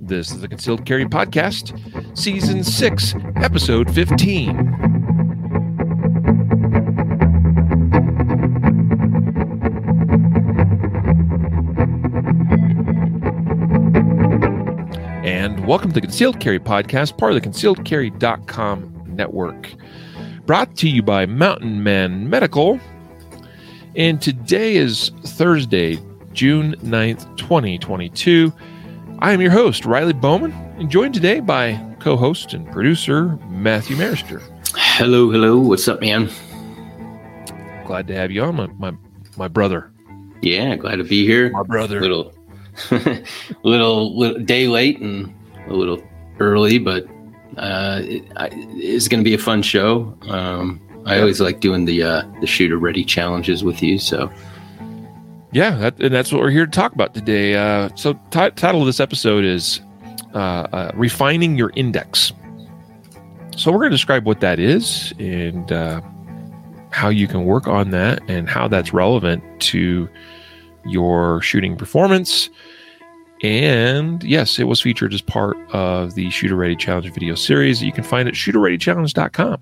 This is the Concealed Carry Podcast, Season 6, Episode 15. And welcome to the Concealed Carry Podcast, part of the concealedcarry.com network. Brought to you by Mountain Man Medical. And today is Thursday, June 9th, 2022. I am your host, Riley Bowman, and joined today by co host and producer Matthew Maruster. Hello, hello. What's up, man? Glad to have you on, my, my, my brother. Yeah, glad to be here. My brother. Little, little, little day late and a little early, but uh, it, I, it's going to be a fun show. Um, I always like doing the uh, the shooter ready challenges with you. So yeah, that, and that's what we're here to talk about today. Uh, so, t- title of this episode is uh, uh, "Refining Your Index." So, we're going to describe what that is and uh, how you can work on that, and how that's relevant to your shooting performance. And yes, it was featured as part of the Shooter Ready Challenge video series you can find at shooterreadychallenge.com.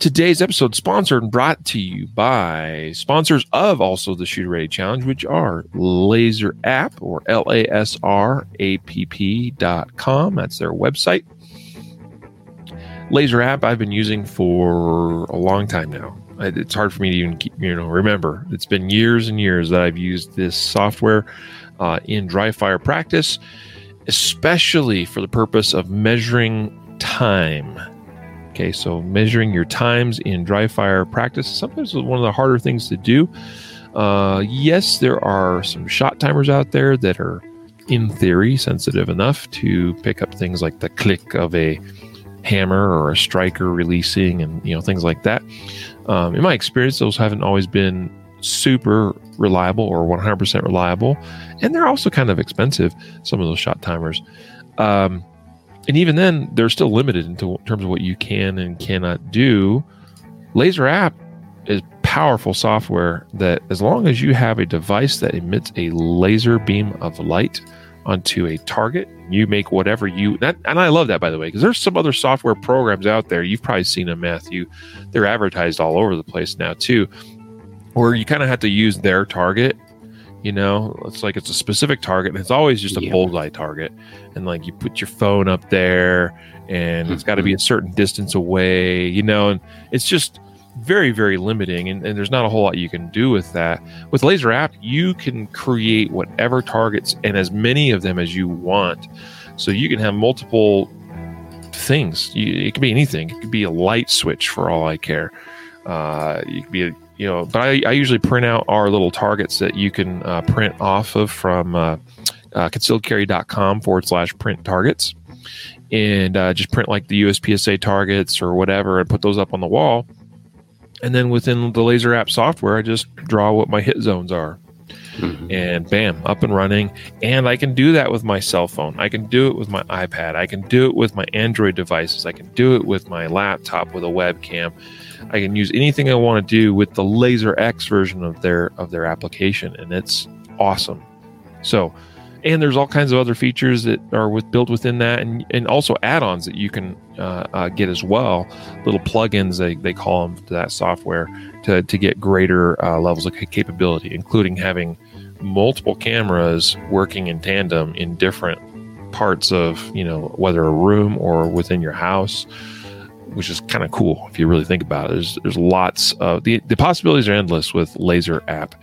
Today's episode sponsored and brought to you by sponsors of also the Shooter Ready Challenge, which are Laser App or L A S R A P P dot com. That's their website. Laser App I've been using for a long time now. It's hard for me to even keep, you know remember. It's been years and years that I've used this software uh, in dry fire practice, especially for the purpose of measuring time. Okay, so measuring your times in dry fire practice sometimes is one of the harder things to do. Uh, yes, there are some shot timers out there that are, in theory, sensitive enough to pick up things like the click of a hammer or a striker releasing and you know things like that. Um, in my experience, those haven't always been super reliable or 100% reliable, and they're also kind of expensive. Some of those shot timers. Um, and even then, they're still limited in terms of what you can and cannot do. Laser App is powerful software that, as long as you have a device that emits a laser beam of light onto a target, you make whatever you. That, and I love that, by the way, because there's some other software programs out there. You've probably seen them, Matthew. They're advertised all over the place now, too, where you kind of have to use their target you know? It's like it's a specific target and it's always just a yeah. bullseye target. And like you put your phone up there and it's got to be mm-hmm. a certain distance away you know? And it's just very very limiting and, and there's not a whole lot you can do with that. With laser app you can create whatever targets and as many of them as you want. So you can have multiple things. You, it could be anything. It could be a light switch for all i care. Uh, you could be a you know, but I, I usually print out our little targets that you can uh, print off of from uh, uh, concealedcarry.com forward slash print targets and uh, just print like the USPSA targets or whatever and put those up on the wall. And then within the laser app software, I just draw what my hit zones are. Mm-hmm. And bam, up and running. And I can do that with my cell phone. I can do it with my iPad. I can do it with my Android devices. I can do it with my laptop with a webcam. I can use anything I want to do with the Laser X version of their of their application, and it's awesome. So, and there's all kinds of other features that are with built within that, and and also add-ons that you can uh, uh, get as well. Little plugins they, they call them to that software to to get greater uh, levels of capability, including having multiple cameras working in tandem in different parts of you know whether a room or within your house which is kind of cool if you really think about it. There's there's lots of the the possibilities are endless with Laser App,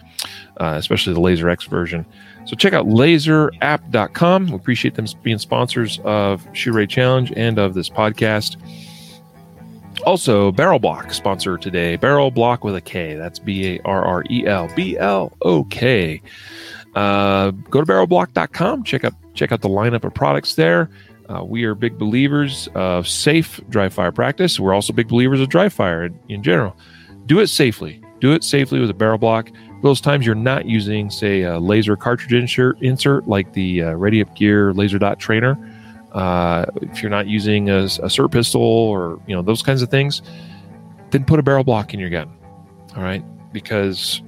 uh, especially the Laser X version. So check out laserapp.com. We appreciate them being sponsors of Shooter Ready Challenge and of this podcast. Also, Barrel Blok sponsor today. Barrel Blok with a K. That's B A R R E L B L O K. Uh, go to barrelblok.com. Check out check out the lineup of products there. Uh, we are big believers of safe dry fire practice. We're also big believers of dry fire in, general. Do it safely. Do it safely with a barrel blok. Those times you're not using, say, a laser cartridge insert, insert like the uh, Ready Up Gear Laser Dot Trainer. Uh, if you're not using a, a SIRT pistol or you know those kinds of things, then put a barrel blok in your gun. All right, because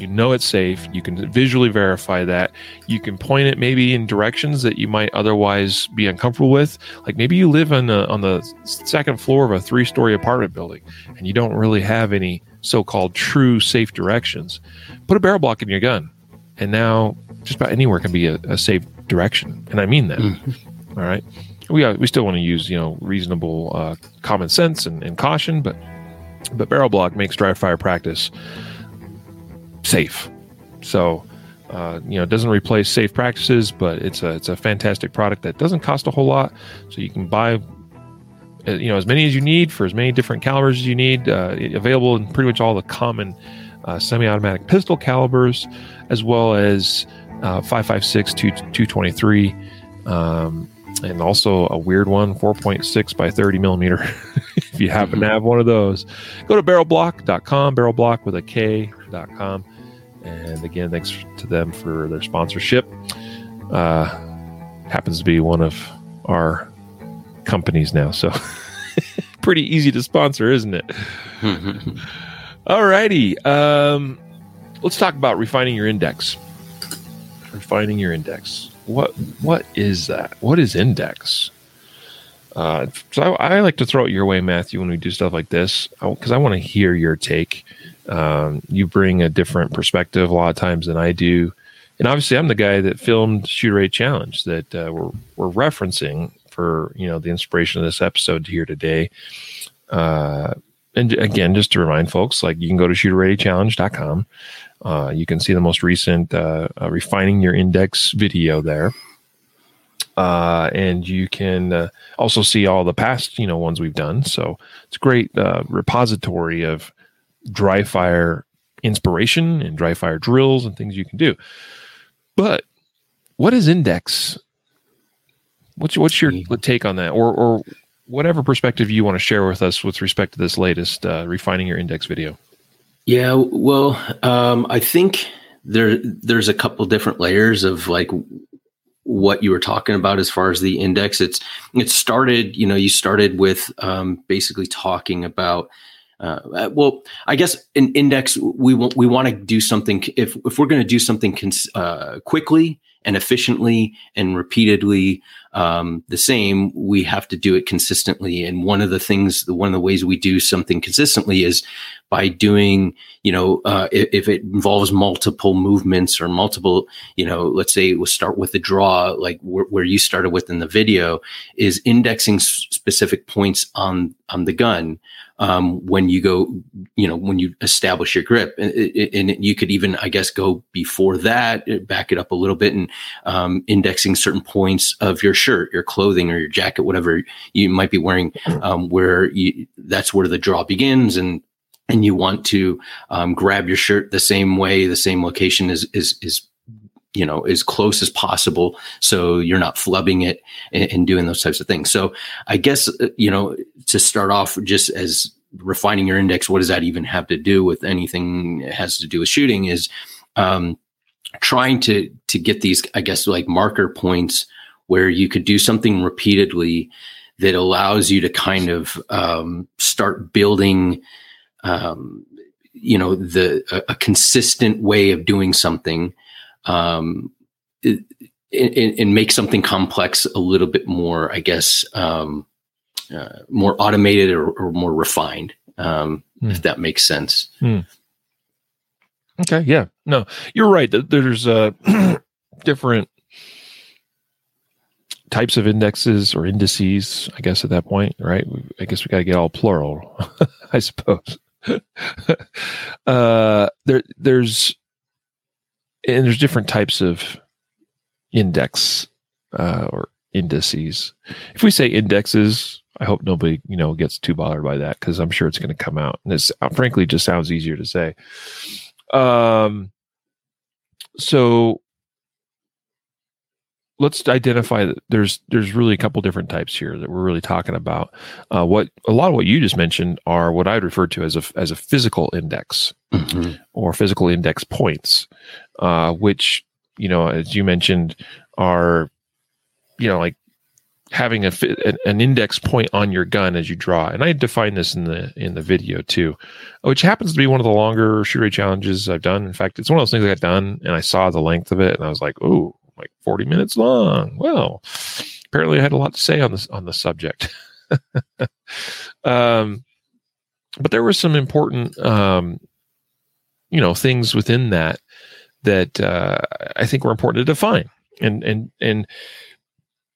You know it's safe. You can visually verify that. You can point it maybe in directions that you might otherwise be uncomfortable with. Like maybe you live on the on the second floor of a three story apartment building, and you don't really have any so-called true safe directions. Put a barrel blok in your gun, and now just about anywhere can be a, a safe direction, and I mean that. Mm-hmm. All right, we uh, we still want to use you know reasonable uh, common sense and, and caution, but but barrel blok makes dry fire practice safe. So, uh, you know, it doesn't replace safe practices, but it's a it's a fantastic product that doesn't cost a whole lot. So you can buy, uh, you know, as many as you need for as many different calibers as you need. Uh, available in pretty much all the common uh, semi-automatic pistol calibers, as well as uh, 5.56 to 223. Um, and also a weird one 4.6 by 30 millimeter. If you happen to have one of those go to barrelblok.com barrelblok with a k.com and again thanks to them for their sponsorship. Uh, happens to be one of our companies now so pretty easy to sponsor isn't it? Alrighty um, let's talk about refining your index. Refining your index what what is that? What is index? Uh, so I, I, like to throw it your way, Matthew, when we do stuff like this, because I, I want to hear your take. Um, you bring a different perspective a lot of times than I do, and obviously, I'm the guy that filmed Shooter Ready Challenge that uh, we're we're referencing for you know the inspiration of this episode here today. Uh, and again, just to remind folks, like you can go to shooterreadychallenge.com. Uh, you can see the most recent uh, uh, refining your index video there. Uh, and you can uh, also see all the past, you know, ones we've done. So it's a great uh, repository of dry fire inspiration and dry fire drills and things you can do. But what is index? What's what's your take on that, or or whatever perspective you want to share with us with respect to this latest refining your index video? Yeah, well, um, I think there there's a couple different layers of like what you were talking about as far as the index. It's it started, you know, you started with um, basically talking about. Uh, well, I guess an index we want we want to do something if if we're going to do something cons- uh, quickly and efficiently and repeatedly um, the same, we have to do it consistently. And one of the things, one of the ways we do something consistently is by doing, you know, uh, if, if, it involves multiple movements or multiple, you know, let's say we'll start with the draw, like wh- where you started with in the video, is indexing s- specific points on on the gun um, when you go, you know, when you establish your grip. And, and, you could even, I guess, go before that, back it up a little bit and um, indexing certain points of your shirt, your clothing, or your jacket, whatever you might be wearing, um, where you, that's where the draw begins. And and you want to um, grab your shirt the same way, the same location is is is you know as close as possible so you're not flubbing it and, and, doing those types of things. So i guess uh, you know to start off just as refining your index what does that even have to do with anything that has to do with shooting is um, trying to to get these i guess like marker points where you could do something repeatedly that allows you to kind of um, start building um, you know the a, a consistent way of doing something um, and, and, make something complex a little bit more, I guess, um, uh, more automated or, or more refined, um, mm. if that makes sense. Mm. Okay. Yeah. No, you're right. There's uh, different types of indexes or indices, I guess, at that point, right? I guess we got to get all plural, I suppose. uh, there, there's and there's different types of index uh, or indices. If we say indexes, I hope nobody you know gets too bothered by that because I'm sure it's going to come out. And it's frankly just sounds easier to say. Um, so let's identify that there's there's really a couple different types here that we're really talking about. Uh, what a lot of what you just mentioned are what I'd refer to as a as a physical index mm-hmm. or physical index points, uh, which you know as you mentioned are you know like having a an index point on your gun as you draw. And I define this in the in the video too, which happens to be one of the longer shooter ready challenges I've done. In fact, it's one of those things I got done and I saw the length of it and I was like, oh, like 40 minutes long. Well, apparently I had a lot to say on this on the subject. um, but there were some important um, you know things within that that uh, I think were important to define and and and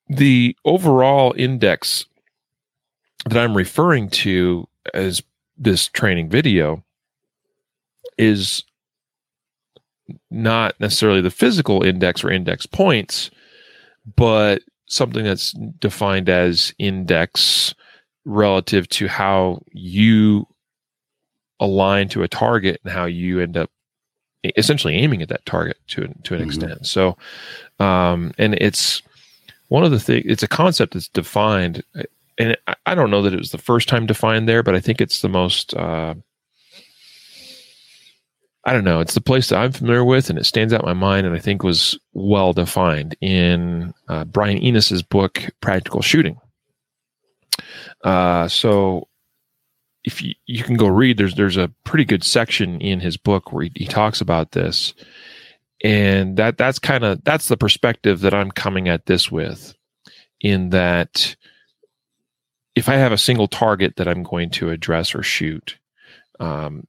the overall index that I'm referring to as this training video is not necessarily the physical index or index points, but something that's defined as index relative to how you align to a target and how you end up essentially aiming at that target to to an mm-hmm. extent. So, um, and it's one of the things. It's a concept that's defined, and I don't know that it was the first time defined there, but I think it's the most. Uh, I don't know. It's the place that I'm familiar with, and it stands out in my mind, and I think was well defined in uh, Brian Enos's book "Practical Shooting." Uh, so if you, you can go read there's there's a pretty good section in his book where he, he talks about this and that that's kind of that's the perspective that i'm coming at this with in that if i have a single target that i'm going to address or shoot um,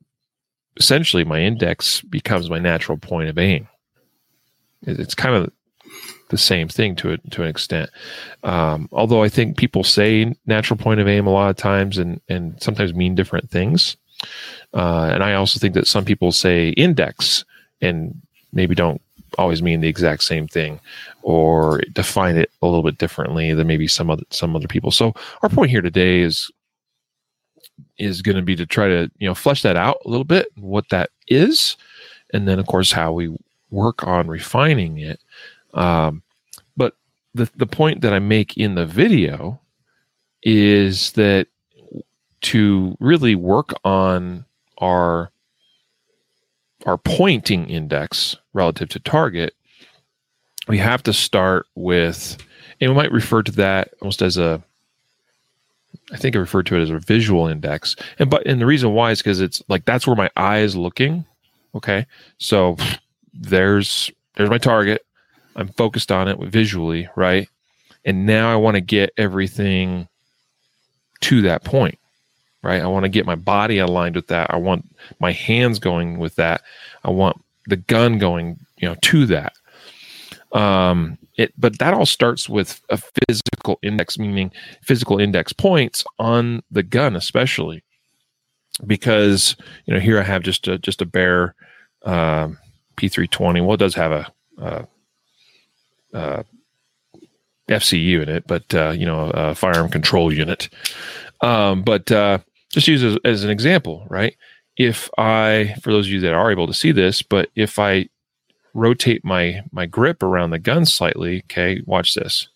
essentially my index becomes my natural point of aim it's kind of the same thing to it to an extent. Um, although I think people say natural point of aim a lot of times and and sometimes mean different things. Uh, and I also think that some people say index and maybe don't always mean the exact same thing or define it a little bit differently than maybe some other some other people. So our point here today is is going to be to try to you know flesh that out a little bit what that is and then of course how we work on refining it. Um, but the the point that I make in the video is that to really work on our our pointing index relative to target, we have to start with, and we might refer to that almost as a I think I referred to it as a visual index. And but and the reason why is because it's like that's where my eye is looking. Okay. So there's there's my target. I'm focused on it visually, right? And now I want to get everything to that point, right? I want to get my body aligned with that. I want my hands going with that. I want the gun going, you know, to that. Um, it, but that all starts with a physical index, meaning physical index points on the gun, especially because you know here I have just a just a bare um, P320. Well, it does have a, a uh, FCU in it, but uh, you know, a firearm control unit. Um, but uh, just use as, as an example, right? If I, for those of you that are able to see this, but if I rotate my my grip around the gun slightly, okay, watch this.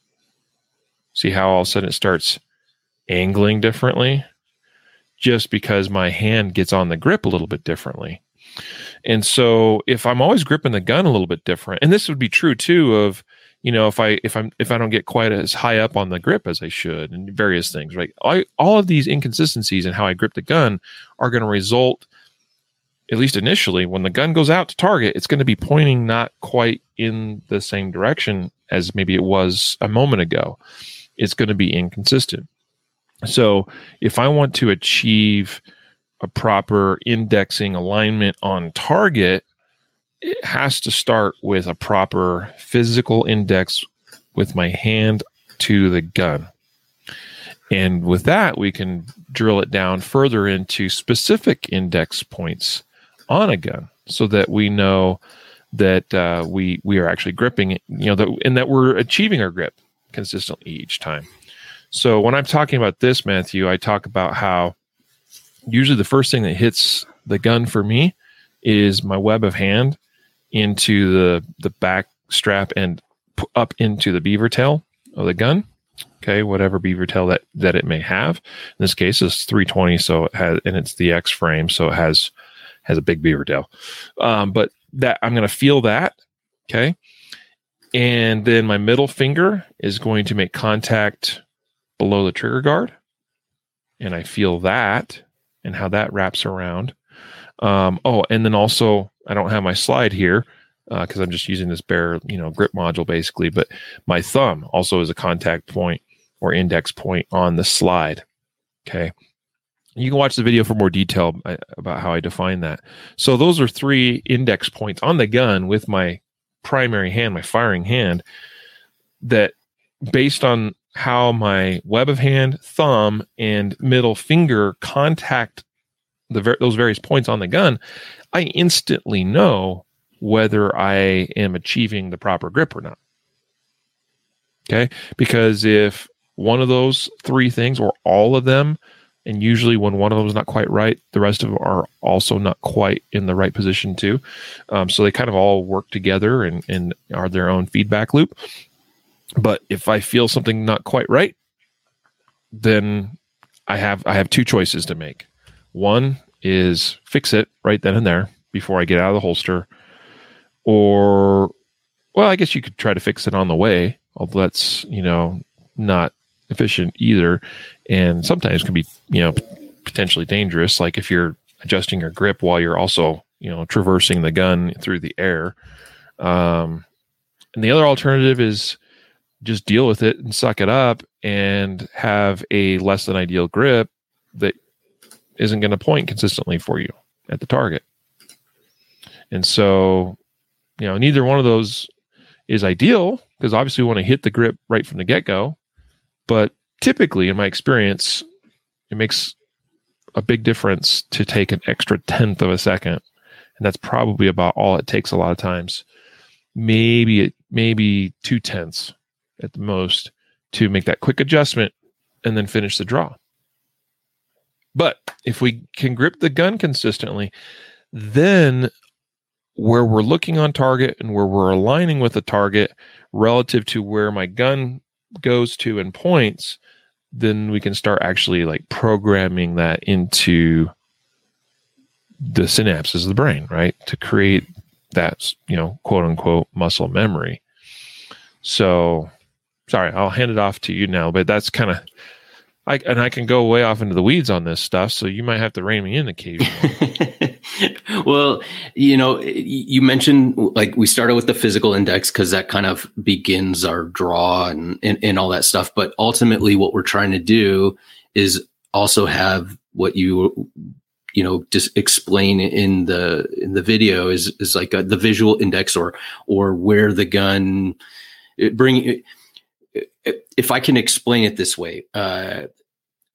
See how all of a sudden it starts angling differently, just because my hand gets on the grip a little bit differently. And so if I'm always gripping the gun a little bit different, and this would be true too of you know if i if i'm if i don't get quite as high up on the grip as i should and various things right I, all of these inconsistencies in how i grip the gun are going to result at least initially when the gun goes out to target it's going to be pointing not quite in the same direction as maybe it was a moment ago. It's going to be inconsistent. So if i want to achieve a proper indexing alignment on target it has to start with a proper physical index with my hand to the gun. And with that, we can drill it down further into specific index points on a gun so that we know that uh, we we are actually gripping it, you know, that, and that we're achieving our grip consistently each time. So when I'm talking about this, Matthew, I talk about how usually the first thing that hits the gun for me is my web of hand into the the back strap and up into the beaver tail of the gun. Okay, whatever beaver tail that that it may have. In this case, it's 320, so it has and it's the X frame, so it has has a big beaver tail. Um, but that I'm going to feel that. Okay, and then my middle finger is going to make contact below the trigger guard. And I feel that and how that wraps around. Um, oh, and then also, I don't have my slide here because uh, I'm just using this bare, you know, grip module basically. But my thumb also is a contact point or index point on the slide. Okay. You can watch the video for more detail uh, about how I define that. So those are three index points on the gun with my primary hand, my firing hand, that based on how my web of hand, thumb, and middle finger contact the those various points on the gun, I instantly know whether I am achieving the proper grip or not. Okay, because if one of those three things or all of them and usually when one of them is not quite right the rest of them are also not quite in the right position too. Um, so they kind of all work together and, and are their own feedback loop. But if i feel something not quite right then i have i have two choices to make. One is fix it right then and there before i get out of the holster. Or well i guess you could try to fix it on the way although that's you know not efficient either. And sometimes can be you know potentially dangerous. Like if you're adjusting your grip while you're also you know traversing the gun through the air. Um, and the other alternative is just deal with it and suck it up and have a less than ideal grip that isn't going to point consistently for you at the target. And so you know neither one of those is ideal because obviously we want to hit the grip right from the get-go but typically, in my experience, it makes a big difference to take an extra tenth of a second. And that's probably about all it takes a lot of times. Maybe it maybe two tenths at the most to make that quick adjustment and then finish the draw. But if we can grip the gun consistently, then where we're looking on target and where we're aligning with the target relative to where my gun goes to and points, then we can start actually like programming that into the synapses of the brain, right? To create that, you know, quote unquote muscle memory. So, sorry, I'll hand it off to you now, but that's kind of I, and I can go way off into the weeds on this stuff, so you might have to rein me in occasionally. well, you know, you mentioned like we started with the physical index because that kind of begins our draw and, and and all that stuff. But ultimately, what we're trying to do is also have what you you know just explain in the in the video is is like a, the visual index or or where the gun bring if I can explain it this way, uh,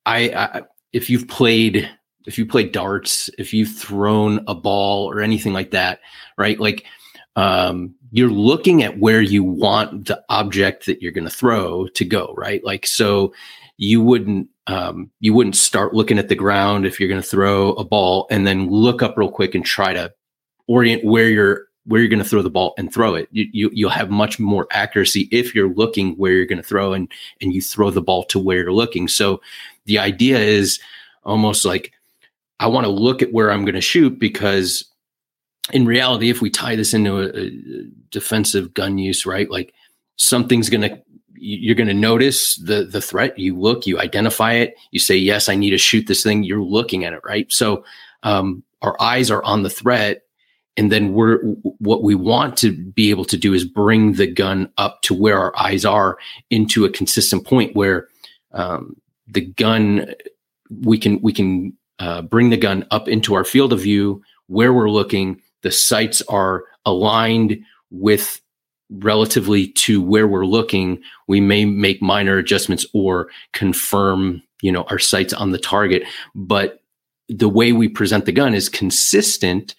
I, I if you've played if you play darts, if you've thrown a ball or anything like that, right? Like um, you're looking at where you want the object that you're going to throw to go, right? Like so, you wouldn't um, you wouldn't start looking at the ground if you're going to throw a ball and then look up real quick and try to orient where you're where you're going to throw the ball and throw it. You, you you'll have much more accuracy if you're looking where you're going to throw and and you throw the ball to where you're looking. So the idea is almost like I want to look at where I'm going to shoot because in reality, if we tie this into a, a defensive gun use, right, like something's going to you're going to notice the the threat. You look, you identify it, you say, "Yes, I need to shoot this thing." You're looking at it, right? So um, our eyes are on the threat, and then we're what we want to be able to do is bring the gun up to where our eyes are into a consistent point where um, the gun we can we can uh, bring the gun up into our field of view where we're looking. The sights are aligned with relatively to where we're looking. We may make minor adjustments or confirm you know our sights on the target but the way we present the gun is consistent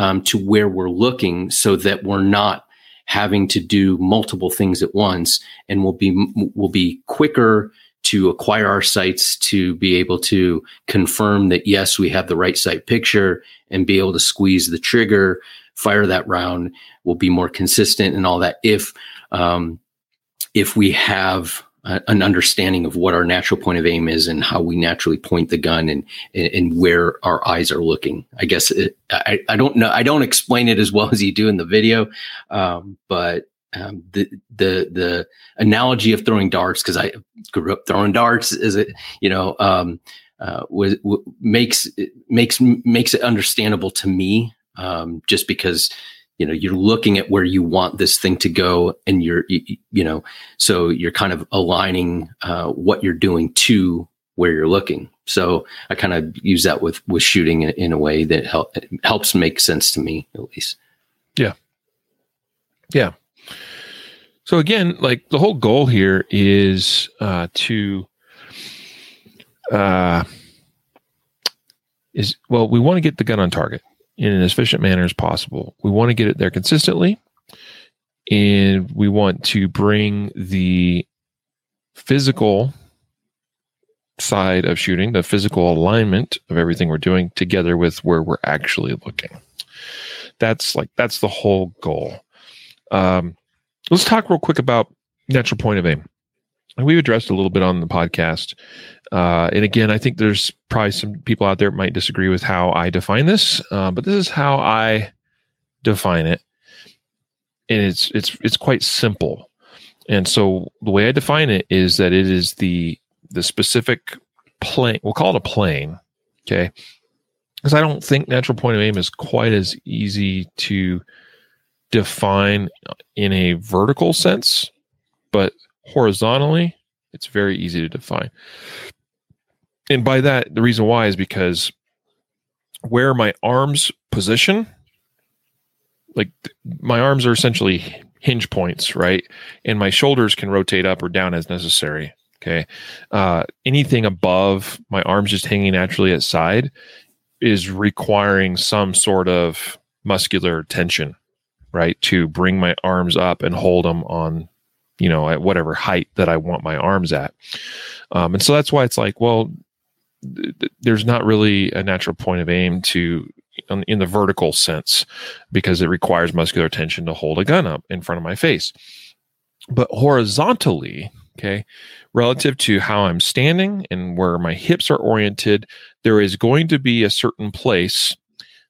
um, to where we're looking so that we're not having to do multiple things at once and we'll be we'll be quicker to acquire our sights to be able to confirm that yes we have the right sight picture and be able to squeeze the trigger fire that round will be more consistent and all that. If um, if we have a, an understanding of what our natural point of aim is and how we naturally point the gun and and, where our eyes are looking. I guess it, I, I don't know i don't explain it as well as you do in the video um, but um, the the the analogy of throwing darts because I grew up throwing darts is it you know um, uh, was, w- makes makes makes it understandable to me um, just because you know you're looking at where you want this thing to go and you're you, know so you're kind of aligning uh, what you're doing to where you're looking. So i kind of use that with with shooting in, in a way that help, helps make sense to me at least. Yeah. Yeah. So again like the whole goal here is uh to uh is well we want to get the gun on target in an efficient manner as possible. We want to get it there consistently, and we want to bring the physical side of shooting, the physical alignment of everything we're doing together with where we're actually looking. That's like that's the whole goal. Um, let's talk real quick about natural point of aim. We've addressed a little bit on the podcast uh, and again, I think there's probably some people out there might disagree with how I define this, uh, but this is how I define it, and it's it's it's quite simple. And so the way I define it is that it is the the specific plane. We'll call it a plane, okay? Because I don't think natural point of aim is quite as easy to define in a vertical sense, but horizontally, it's very easy to define and by that, the reason why is because where my arms position, like my arms are essentially hinge points, right? And my shoulders can rotate up or down as necessary. Okay. Uh, anything above my arms just hanging naturally at side is requiring some sort of muscular tension, right? To bring my arms up and hold them on, you know, at whatever height that I want my arms at. Um, and so that's why it's like, well, there's not really a natural point of aim to in the vertical sense because it requires muscular tension to hold a gun up in front of my face. But horizontally okay relative to how i'm standing and where my hips are oriented there is going to be a certain place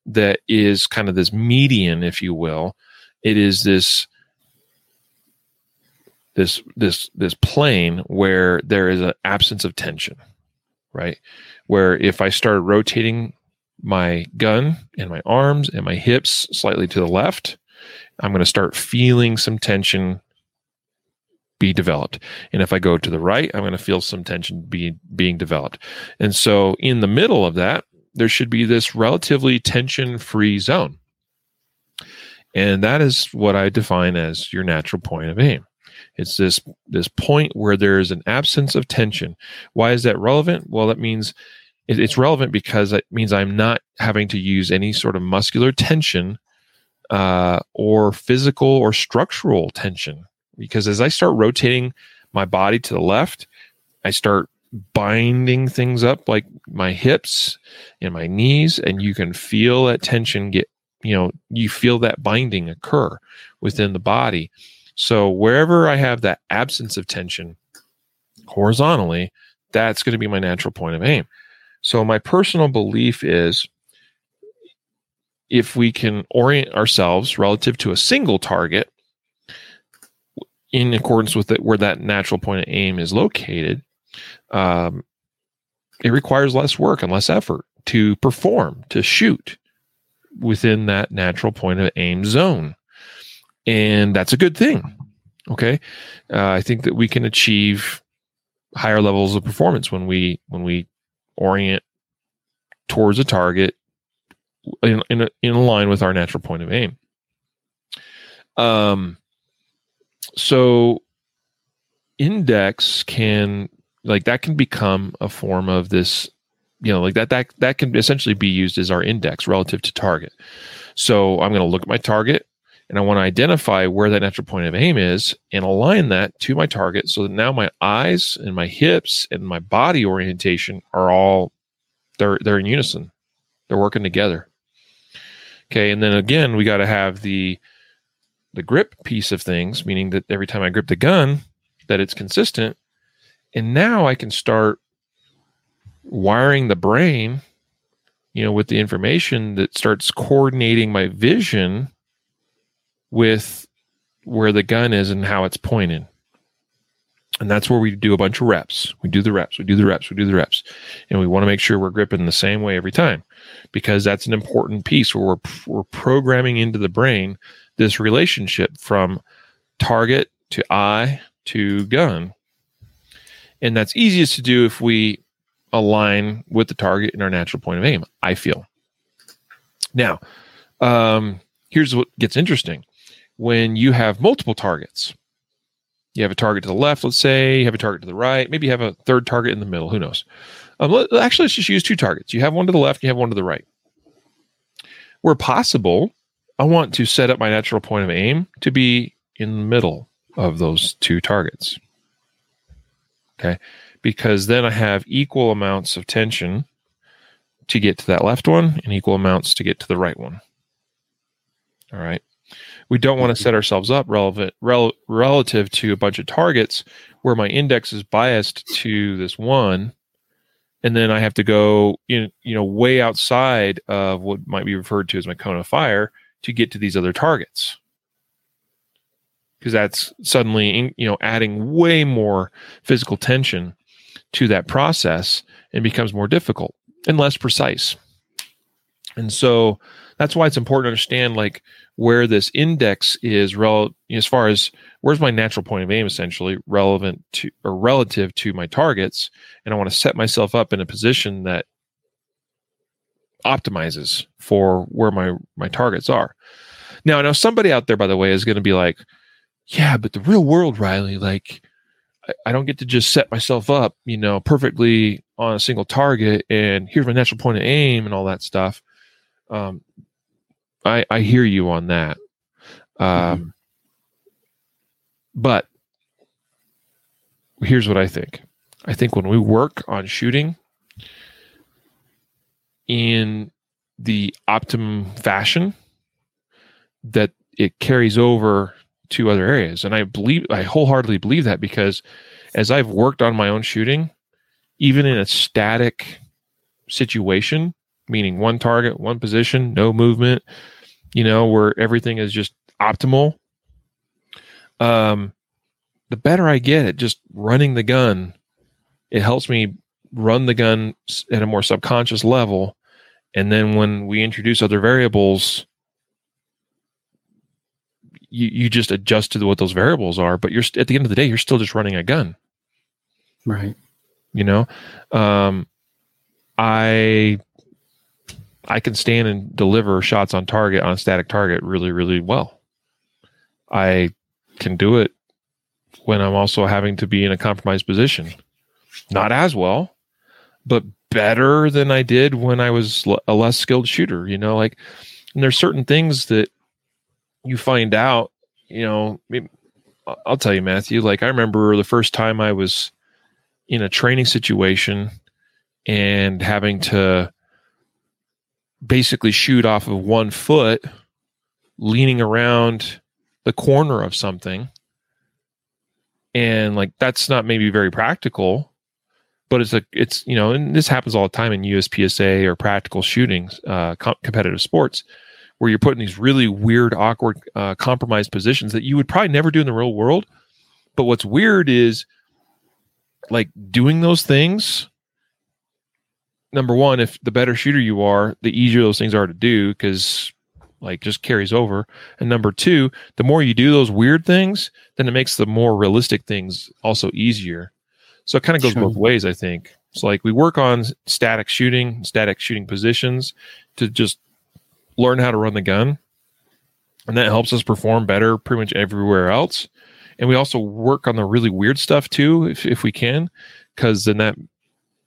that is kind of this median if you will. It is this this this this plane where there is an absence of tension right? Where if I start rotating my gun and my arms and my hips slightly to the left, I'm going to start feeling some tension be developed. And if I go to the right, I'm going to feel some tension be, being developed. And so in the middle of that, there should be this relatively tension free zone. And that is what I define as your natural point of aim. It's this this point where there is an absence of tension. Why is that relevant? Well, that means it's relevant because it means I'm not having to use any sort of muscular tension uh, or physical or structural tension. Because as I start rotating my body to the left, I start binding things up like my hips and my knees, and you can feel that tension get, you know, you feel that binding occur within the body. So wherever I have that absence of tension horizontally, that's going to be my natural point of aim. So my personal belief is if we can orient ourselves relative to a single target in accordance with it, where that natural point of aim is located, um, it requires less work and less effort to perform, to shoot within that natural point of aim zone and that's a good thing. Okay, uh, I think that we can achieve higher levels of performance when we when we orient towards a target in in, in line with our natural point of aim. Um, so index can like that can become a form of this you know like that that that can essentially be used as our index relative to target so i'm going to look at my target and I want to identify where that natural point of aim is and align that to my target so that now my eyes and my hips and my body orientation are all they're they're in unison. They're working together. Okay, and then again, we got to have the the grip piece of things, meaning that every time I grip the gun, that it's consistent. And now I can start wiring the brain, you know, with the information that starts coordinating my vision with where the gun is and how it's pointed. And that's where we do a bunch of reps. We do the reps, we do the reps, we do the reps. And we want to make sure we're gripping the same way every time because that's an important piece where we're, we're programming into the brain this relationship from target to eye to gun. And that's easiest to do if we align with the target in our natural point of aim, I feel. Now, um, here's what gets interesting when you have multiple targets. You have a target to the left, let's say, you have a target to the right, maybe you have a third target in the middle, who knows? Um, let, actually, let's just use two targets. You have one to the left, you have one to the right. Where possible, I want to set up my natural point of aim to be in the middle of those two targets. Okay. Because then I have equal amounts of tension to get to that left one and equal amounts to get to the right one. All right. We don't want to mm-hmm. set ourselves up relevant rel- relative to a bunch of targets where my index is biased to this one and then I have to go in you know way outside of what might be referred to as my cone of fire to get to these other targets. Because that's suddenly you know adding way more physical tension to that process and becomes more difficult and less precise. And so that's why it's important to understand like where this index is rel- as far as where's my natural point of aim essentially relevant to or relative to my targets and i want to set myself up in a position that optimizes for where my my targets are now i know somebody out there by the way is going to be like yeah, but the real world, Riley, like I, don't get to just set myself up, you know, perfectly on a single target and here's my natural point of aim and all that stuff. Um, I, I hear you on that. Um, mm-hmm. But here's what I think I think when we work on shooting in the optimum fashion, that it carries over to other areas. And I believe, I wholeheartedly believe that because as I've worked on my own shooting, even in a static situation, meaning one target, one position, no movement, you know, where everything is just optimal, um, the better I get at just running the gun, it helps me run the gun at a more subconscious level. And then when we introduce other variables, you, you just adjust to what those variables are but you're at the end of the day you're still just running a gun. Right. You know? Um i i can stand and deliver shots on target on a static target really really well. I can do it when i'm also having to be in a compromised position. Not as well but better than i did when i was a less skilled shooter you know like and there's certain things that you find out, you know, I'll tell you, Matthew, like I remember the first time I was in a training situation and having to basically shoot off of one foot, leaning around the corner of something. And like that's not maybe very practical, but it's a it's you know, and this happens all the time in USPSA or practical shootings, uh, com- competitive sports where you're put in these really weird, awkward, uh, compromised positions that you would probably never do in the real world. But what's weird is like doing those things. Number one, if the better shooter you are, the easier those things are to do because like just carries over. And number two, the more you do those weird things, then it makes the more realistic things also easier. So it kind of goes both ways, I think. So like we work on static shooting, static shooting positions to just learn how to run the gun. And that helps us perform better pretty much everywhere else. And we also work on the really weird stuff too, if, if we can, because then that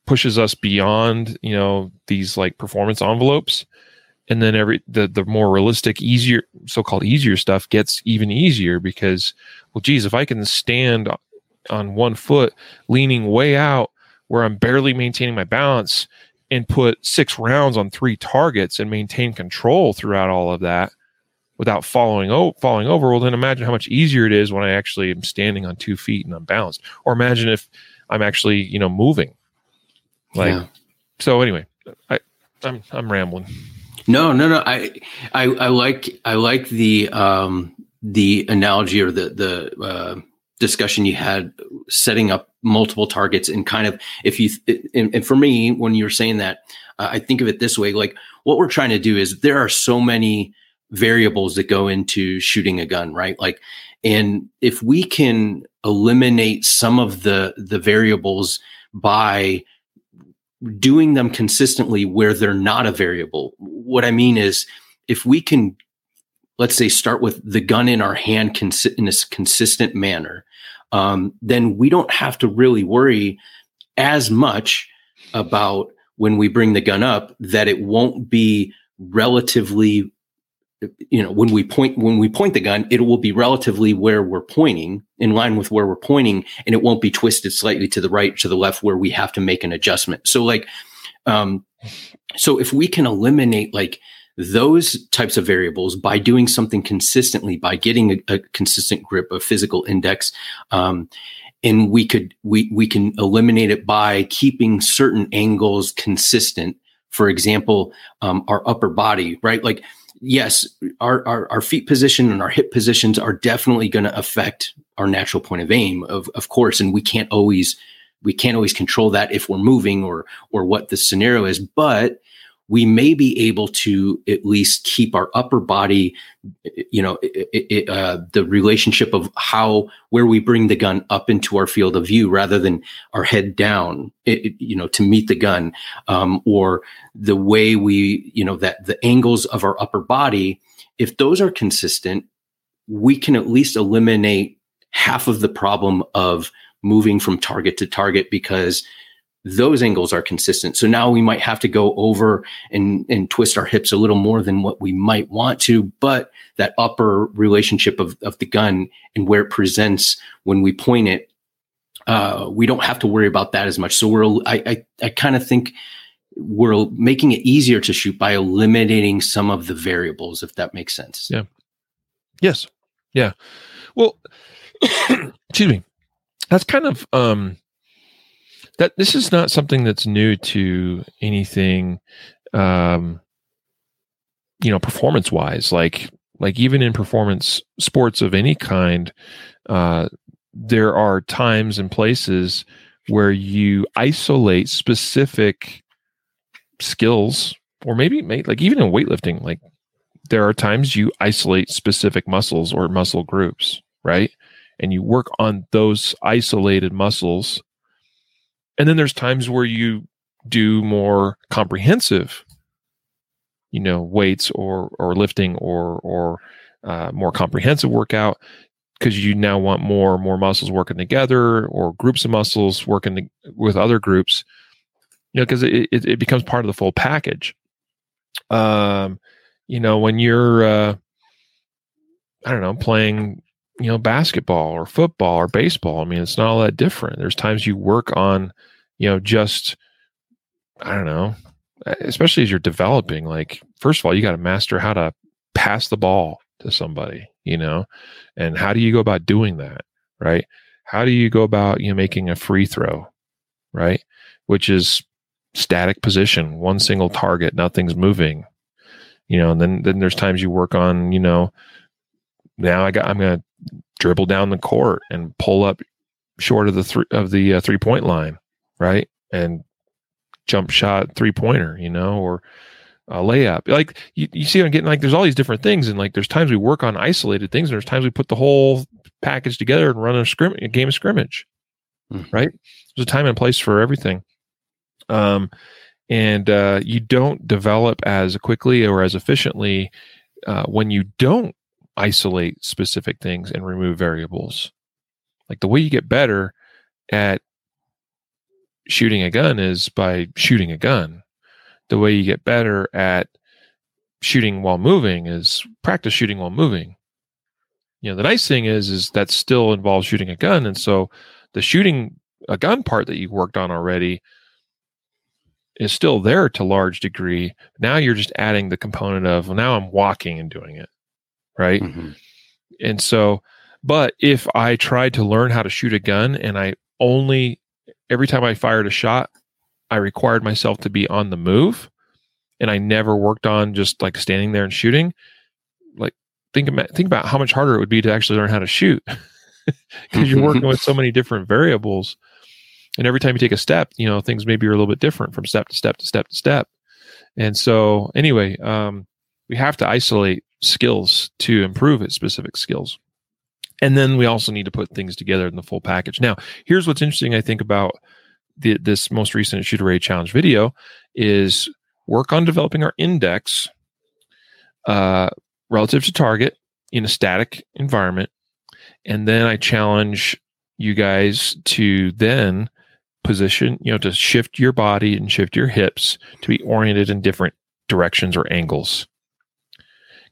pushes us beyond, you know, these like performance envelopes. And then every the the more realistic, easier so-called easier stuff gets even easier because, well, geez, if I can stand on one foot, leaning way out where I'm barely maintaining my balance, and put six rounds on three targets and maintain control throughout all of that without falling o- falling over, well, then imagine how much easier it is when I actually am standing on two feet and I'm balanced. Or imagine if I'm actually, you know, moving. Like, yeah. so anyway, I, I'm I'm rambling. No, no, no. I, I, I like I like the um the analogy or the the uh, discussion you had setting up multiple targets and kind of if you and, and for me when you're saying that uh, i think of it this way like what we're trying to do is there are so many variables that go into shooting a gun right like and if we can eliminate some of the the variables by doing them consistently where they're not a variable. What i mean is if we can let's say start with the gun in our hand in a consistent manner um, then we don't have to really worry as much about when we bring the gun up that it won't be relatively you know when we point when we point the gun it will be relatively where we're pointing in line with where we're pointing and it won't be twisted slightly to the right to the left where we have to make an adjustment so like um so if we can eliminate like those types of variables by doing something consistently, by getting a, a consistent grip, of physical index, um, and we could we we can eliminate it by keeping certain angles consistent. For example, um, our upper body, right? Like, yes, our, our our feet position and our hip positions are definitely going to affect our natural point of aim, of of course, and we can't always we can't always control that if we're moving or or what the scenario is, but we may be able to at least keep our upper body, you know, it, it, uh, the relationship of how where we bring the gun up into our field of view rather than our head down, it, you know, to meet the gun, um, or the way we, you know, that the angles of our upper body, if those are consistent, we can at least eliminate half of the problem of moving from target to target because those angles are consistent. So now we might have to go over and, and twist our hips a little more than what we might want to, but that upper relationship of, of the gun and where it presents when we point it, uh, we don't have to worry about that as much. So we're, I, I, I kind of think we're making it easier to shoot by eliminating some of the variables, if that makes sense. Yeah. Yes. Yeah. Well, excuse me. That's kind of, um, that this is not something that's new to anything um you know performance wise like like even in performance sports of any kind uh there are times and places where you isolate specific skills or maybe like even in weightlifting like there are times you isolate specific muscles or muscle groups right? And you work on those isolated muscles and then there's times where you do more comprehensive you know weights or or lifting or or uh, more comprehensive workout because you now want more more muscles working together or groups of muscles working to, with other groups you know because it, it, it, becomes part of the full package. Um you know when you're uh i don't know playing you know basketball or football or baseball. I mean it's not all that different. There's times you work on you know just i don't know especially as you're developing like first of all you got to master how to pass the ball to somebody you know? And how do you go about doing that right? How do you go about you know making a free throw right? Which is static position one single target nothing's moving you know and then then there's times you work on you know now i got i'm gonna dribble down the court and pull up short of the three of the uh, three point line, right? And jump shot three pointer, you know, or a layup. Like you, you see, I'm getting like there's all these different things, and like there's times we work on isolated things, and there's times we put the whole package together and run a scrim a game of scrimmage, mm. right? There's a time and place for everything. Um, and uh, you don't develop as quickly or as efficiently uh, when you don't isolate specific things and remove variables. Like the way you get better at shooting a gun is by shooting a gun. The way you get better at shooting while moving is practice shooting while moving. You know, the nice thing is is that still involves shooting a gun and so the shooting a gun part that you worked on already is still there to large degree. Now you're just adding the component of well, now I'm walking and doing it right? Mm-hmm. And so, but if I tried to learn how to shoot a gun and I only, every time I fired a shot, I required myself to be on the move and I never worked on just like standing there and shooting, like think about think about how much harder it would be to actually learn how to shoot because you're working with so many different variables and every time you take a step you know things maybe are a little bit different from step to step to step to step and so anyway um, we have to isolate skills to improve its specific skills and then we also need to put things together in the full package now here's what's interesting i think about the, this most recent shooter ready challenge video is work on developing our index uh, relative to target in a static environment. And then I challenge you guys to then position, you know, to shift your body and shift your hips to be oriented in different directions or angles.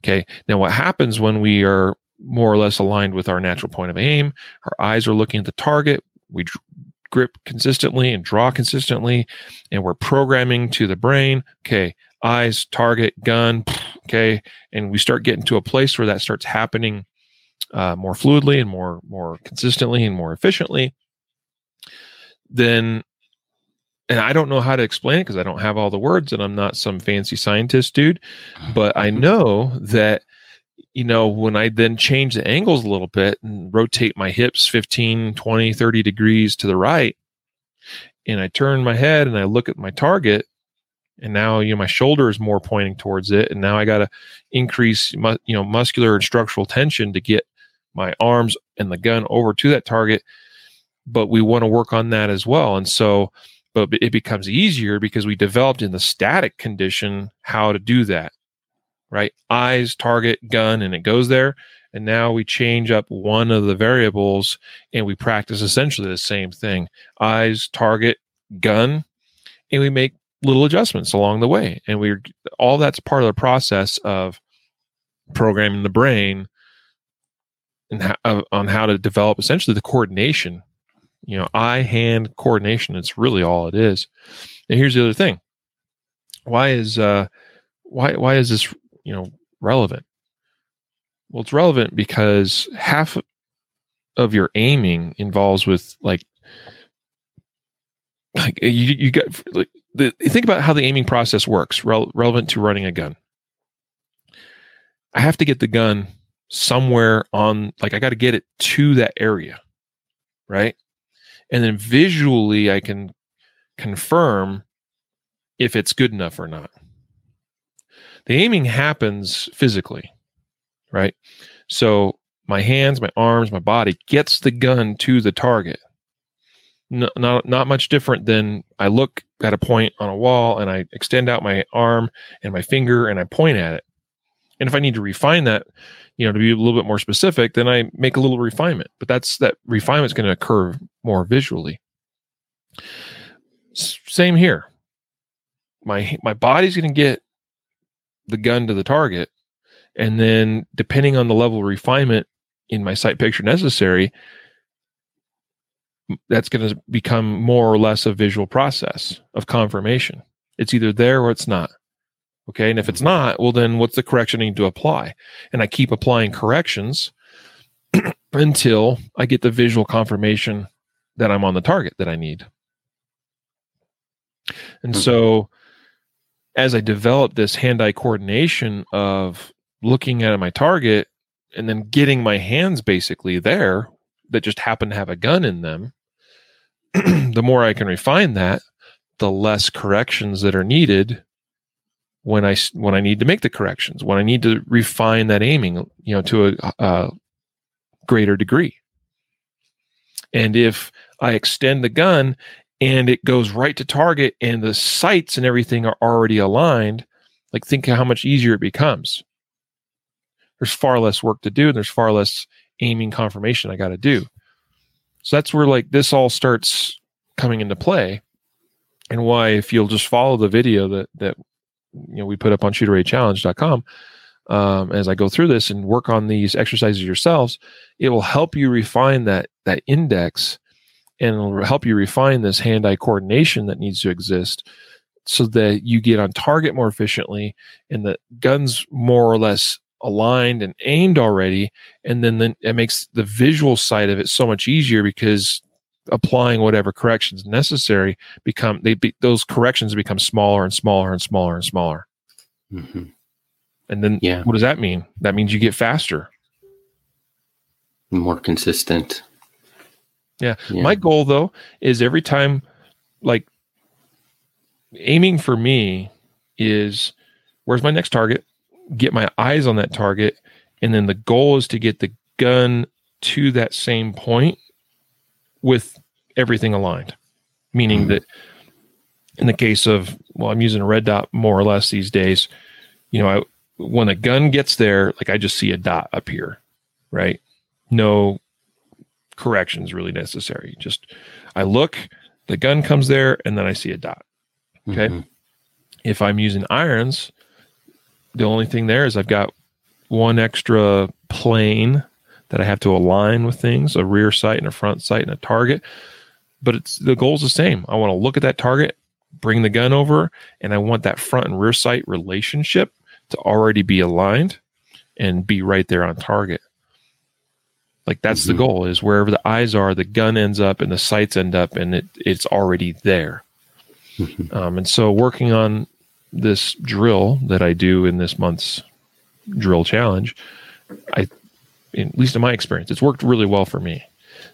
Okay. Now, what happens when we are more or less aligned with our natural point of aim? Our eyes are looking at the target. We grip consistently and draw consistently, and we're programming to the brain. Okay, eyes, target, gun. Okay, and we start getting to a place where that starts happening uh, more fluidly and more more consistently and more efficiently. Then, and I don't know how to explain it because I don't have all the words, and I'm not some fancy scientist dude, but I know that you know, when I then change the angles a little bit and rotate my hips 15, 20, 30 degrees to the right, and I turn my head and I look at my target, and now you know my shoulder is more pointing towards it and now i got to increase mu- you know muscular and structural tension to get my arms and the gun over to that target but we want to work on that as well and so but it becomes easier because we developed in the static condition how to do that right? Eyes target gun and it goes there. And now we change up one of the variables and we practice essentially the same thing. Eyes target gun and we make little adjustments along the way. And we're all that's part of the process of programming the brain and how, on how to develop essentially the coordination you know eye hand coordination it's really all it is. And here's the other thing. Why is uh why why is this you know relevant? Well it's relevant because half of your aiming involves with like like you you got like the think about how the aiming process works rel- relevant to running a gun. I have to get the gun somewhere on like i got to get it to that area right and then visually i can confirm if it's good enough or not. The aiming happens physically right? So my hands my arms my body gets the gun to the target. No, not not much different than I look at a point on a wall and I extend out my arm and my finger and I point at it. And if I need to refine that, you know, to be a little bit more specific, then I make a little refinement. But that's that refinement is going to occur more visually. S- same here. My my body's going to get the gun to the target, and then depending on the level of refinement in my sight picture necessary, that's going to become more or less a visual process of confirmation. It's either there or it's not. Okay. And if it's not, well, then what's the correction I need to apply? And I keep applying corrections until I get the visual confirmation that I'm on the target that I need. And mm-hmm. so as I develop this hand eye coordination of looking at my target and then getting my hands basically there that just happen to have a gun in them, the more I can refine that, the less corrections that are needed when I when I need to make the corrections, when I need to refine that aiming, you know, to a, a greater degree. And if I extend the gun and it goes right to target and the sights and everything are already aligned, like think how much easier it becomes. There's far less work to do and there's far less aiming confirmation I got to do. So that's where like this all starts coming into play, and why if you'll just follow the video that that you know we put up on shooterreadychallenge.com um, as I go through this and work on these exercises yourselves, it will help you refine that that index, and it'll help you refine this hand-eye coordination that needs to exist, so that you get on target more efficiently, and the guns more or less aligned and aimed already. And then it makes the visual side of it so much easier because applying whatever corrections necessary become they be, those corrections become smaller and smaller and smaller and smaller mm-hmm. And then Yeah. what does that mean? That means you get faster. More consistent. Yeah. Yeah. My goal though is every time like aiming for me is where's my next target? Get my eyes on that target and then the goal is to get the gun to that same point with everything aligned. Meaning Mhm. that in the case of well I'm using a red dot more or less these days, you know, I when a gun gets there like I just see a dot up here, right? No corrections really necessary. Just I look, the gun comes there, and then I see a dot. Okay. Mhm. If I'm using irons, the only thing there is I've got one extra plane that I have to align with things, a rear sight and a front sight and a target. But it's the goal's the same. I want to look at that target, bring the gun over, and I want that front and rear sight relationship to already be aligned and be right there on target. Like that's the Mhm. goal is wherever the eyes are, the gun ends up and the sights end up and it, it's already there. Mhm. Um, and so working on this drill that I do in this month's drill challenge, I, at least in my experience, it's worked really well for me.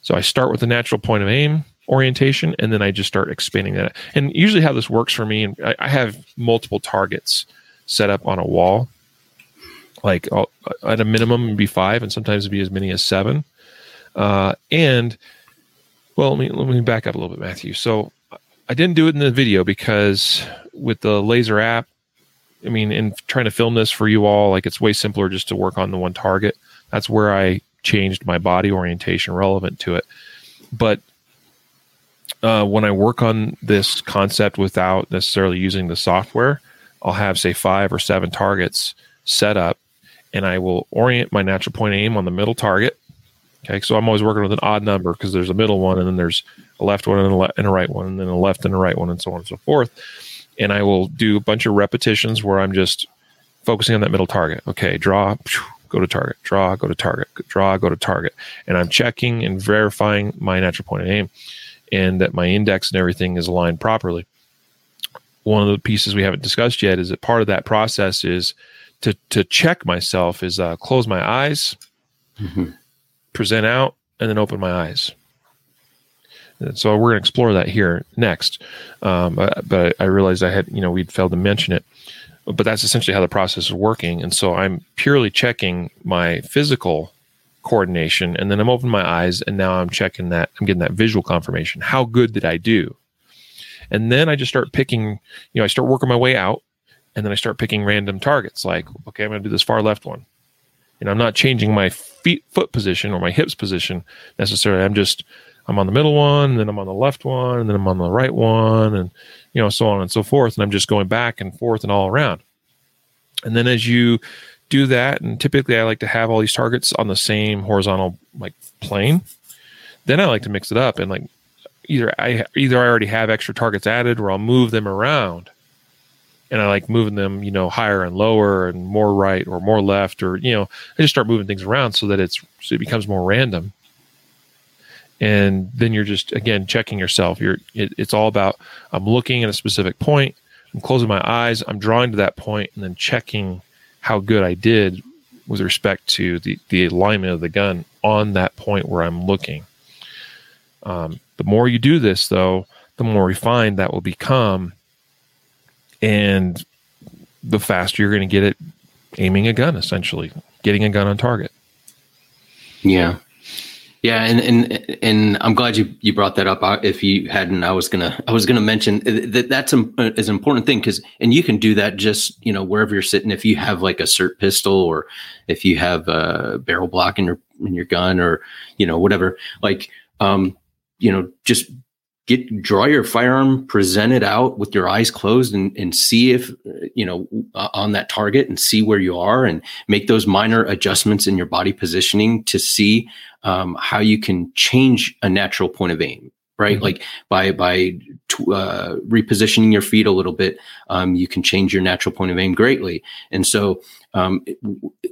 So I start with the natural point of aim orientation, and then I just start expanding that. And usually, how this works for me, and I, I have multiple targets set up on a wall. Like I'll, at a minimum, be five, and sometimes it'd be as many as seven. Uh, and well, let me let me back up a little bit, Matthew. So I didn't do it in the video because with the laser app, I mean, in trying to film this for you all, like it's way simpler just to work on the one target. That's where I changed my body orientation relevant to it. But uh, when I work on this concept without necessarily using the software, I'll have say five or seven targets set up, and I will orient my natural point aim on the middle target. Okay, so I'm always working with an odd number because there's a middle one, and then there's a left one and a, le- and a right one, and then a left and a right one, and so on and so forth. And I will do a bunch of repetitions where I'm just focusing on that middle target. Okay, draw, go to target, draw, go to target, draw, go to target. And I'm checking and verifying my natural point aim and that my index and everything is aligned properly. One of the pieces we haven't discussed yet is that part of that process is to, to check myself is uh, close my eyes, Mhm. present out, and then open my eyes. And so we're going to explore that here next. Um, but, but I realized I had, you know, we'd failed to mention it. But that's essentially how the process is working. And so I'm purely checking my physical coordination, and then I'm opening my eyes, and now I'm checking that. I'm getting that visual confirmation. How good did I do? And then I just start picking, you know, I start working my way out, and then I start picking random targets. Like, okay, I'm going to do this far left one. And I'm not changing my feet, foot position or my hips position necessarily. I'm just, I'm on the middle one, and then I'm on the left one, and then I'm on the right one, and you know, so on and so forth. And I'm just going back and forth and all around. And then as you do that, and typically I like to have all these targets on the same horizontal like plane. Then I like to mix it up and like either I either I already have extra targets added or I'll move them around. And I like moving them, you know, higher and lower and more right or more left or you know, I just start moving things around so that it's so it becomes more random. And then you're just again checking yourself. You're it, it's all about I'm looking at a specific point, I'm closing my eyes, I'm drawing to that point, and then checking how good I did with respect to the, the alignment of the gun on that point where I'm looking. Um, the more you do this, though, the more refined that will become, and the faster you're going to get it aiming a gun, essentially, getting a gun on target. Yeah. Yeah, and and and I'm glad you you brought that up. If you hadn't, I was gonna I was gonna mention that that's an, is an important thing because and you can do that just you know wherever you're sitting. If you have like a SIRT pistol or if you have a barrel blok in your in your gun or you know whatever, like um you know just get draw your firearm, present it out with your eyes closed, and and see if you know uh, on that target and see where you are and make those minor adjustments in your body positioning to see um, how you can change a natural point of aim right Mhm. like by by uh, repositioning your feet a little bit um, you can change your natural point of aim greatly and so um,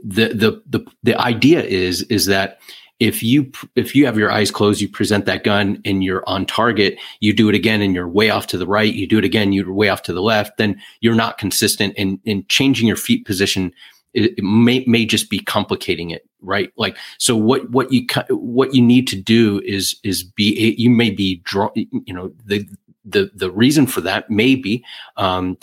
the, the the the idea is is that if you if you have your eyes closed you present that gun and you're on target you do it again and you're way off to the right you do it again you're way off to the left then you're not consistent in in changing your feet position it, it, may may just be complicating it, right? Like so, what what you what you need to do is is be you may be draw you know the the the reason for that may be um,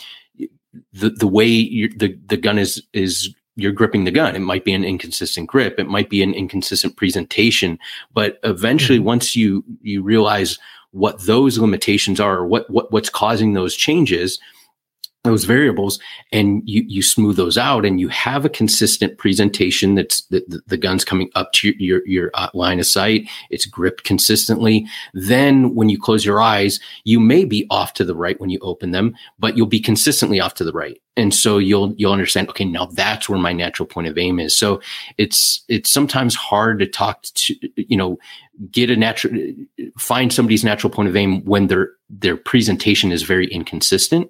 the the way the the gun is is you're gripping the gun. It might be an inconsistent grip. It might be an inconsistent presentation. But eventually, mm-hmm. once you you realize what those limitations are, what what what's causing those changes, those variables and you you smooth those out and you have a consistent presentation that's the, the, the gun's coming up to your, your, your uh, line of sight. It's gripped consistently. Then when you close your eyes you may be off to the right when you open them but you'll be consistently off to the right. And so you'll you'll understand okay now that's where my natural point of aim is. So it's it's sometimes hard to talk to you know get a natural find somebody's natural point of aim when their their presentation is very inconsistent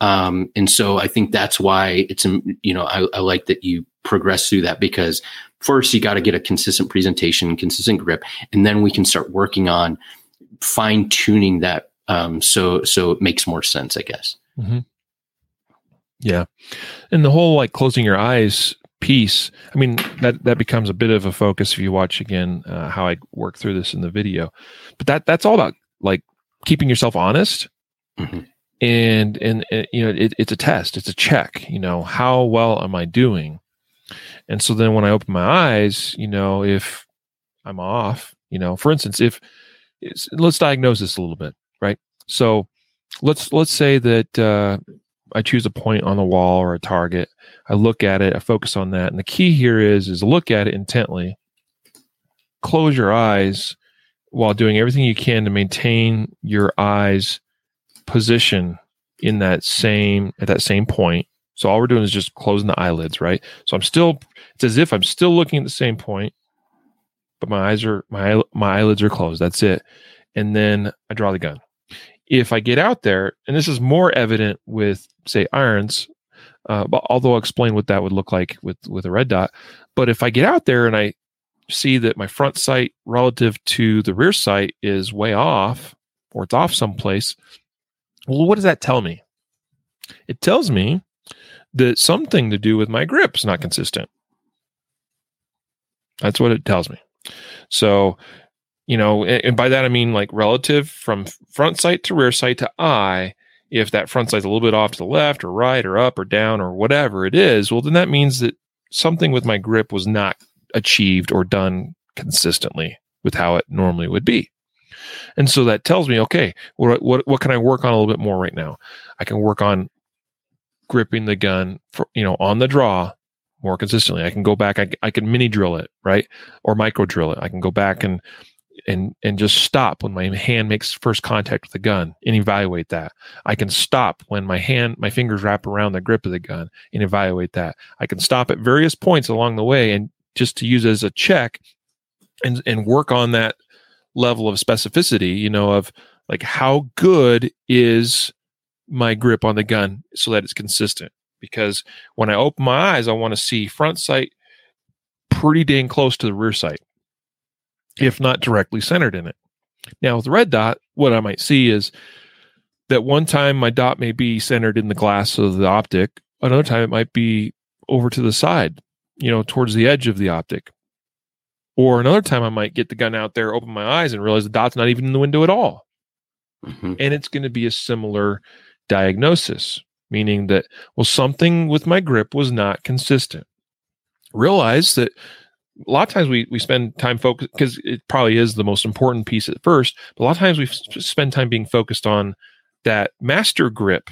um, and so I think that's why it's, you know, I, I like that you progress through that because first you got to get a consistent presentation, consistent grip, and then we can start working on fine tuning that. Um, so, so it makes more sense, I guess. Mm-hmm. Yeah. And the whole like closing your eyes piece, I mean, that, that becomes a bit of a focus if you watch again, uh, how I work through this in the video, but that, that's all about like keeping yourself honest. Mm-hmm and and, you know it, it's a test it's a check you know how well am i doing? And so then when i open my eyes you know if i'm off you know for instance if let's diagnose this a little bit right? So let's let's say that uh, i choose a point on the wall or a target. I look at it i focus on that and the key here is is look at it intently. Close your eyes while doing everything you can to maintain your eyes position in that same at that same point. So all we're doing is just closing the eyelids, right? So I'm still it's as if I'm still looking at the same point, but my eyes are my my eyelids are closed. That's it. And then I draw the gun. If I get out there, and this is more evident with say irons, uh, but although I'll explain what that would look like with with a red dot. But if I get out there and I see that my front sight relative to the rear sight is way off, or it's off someplace, well, what does that tell me? It tells me that something to do with my grip is not consistent. That's what it tells me. So, you know, and by that I mean like relative from front sight to rear sight to eye. If that front sight's a little bit off to the left or right or up or down or whatever it is, well, then that means that something with my grip was not achieved or done consistently with how it normally would be. And so that tells me, okay, what, what, what can I work on a little bit more right now? I can work on gripping the gun for, you know, on the draw more consistently. I can go back, I, I can mini drill it, right? Or micro drill it. I can go back and, and, and just stop when my hand makes first contact with the gun and evaluate that. I can stop when my hand, my fingers wrap around the grip of the gun and evaluate that. I can stop at various points along the way and just to use as a check and, and work on that level of specificity, you know, of like how good is my grip on the gun so that it's consistent. Because when I open my eyes, I want to see front sight pretty dang close to the rear sight, if not directly centered in it. Now, with the red dot, what I might see is that one time my dot may be centered in the glass of the optic, another time it might be over to the side, you know, towards the edge of the optic. Or another time I might get the gun out there, open my eyes, and realize the dot's not even in the window at all. Mm-hmm. And it's going to be a similar diagnosis, meaning that, well, something with my grip was not consistent. Realize that a lot of times we, we spend time focused because it probably is the most important piece at first, but a lot of times we spend time being focused on that master grip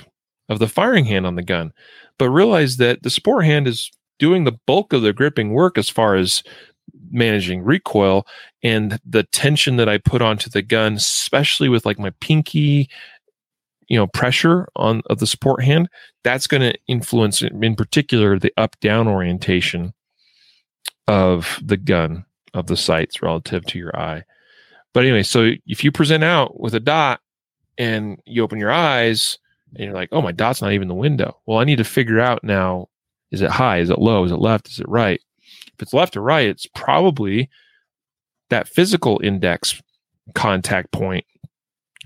of the firing hand on the gun, but realize that the support hand is doing the bulk of the gripping work as far as managing recoil and the tension that I put onto the gun, especially with like my pinky, you know, pressure on of the support hand, that's going to influence in particular the up down orientation of the gun of the sights relative to your eye. But anyway, so if you present out with a dot and you open your eyes and you're like, oh, my dot's not even the window. Well, I need to figure out now is it high? Is it low? Is it left? Is it right? If it's left or right, it's probably that physical index contact point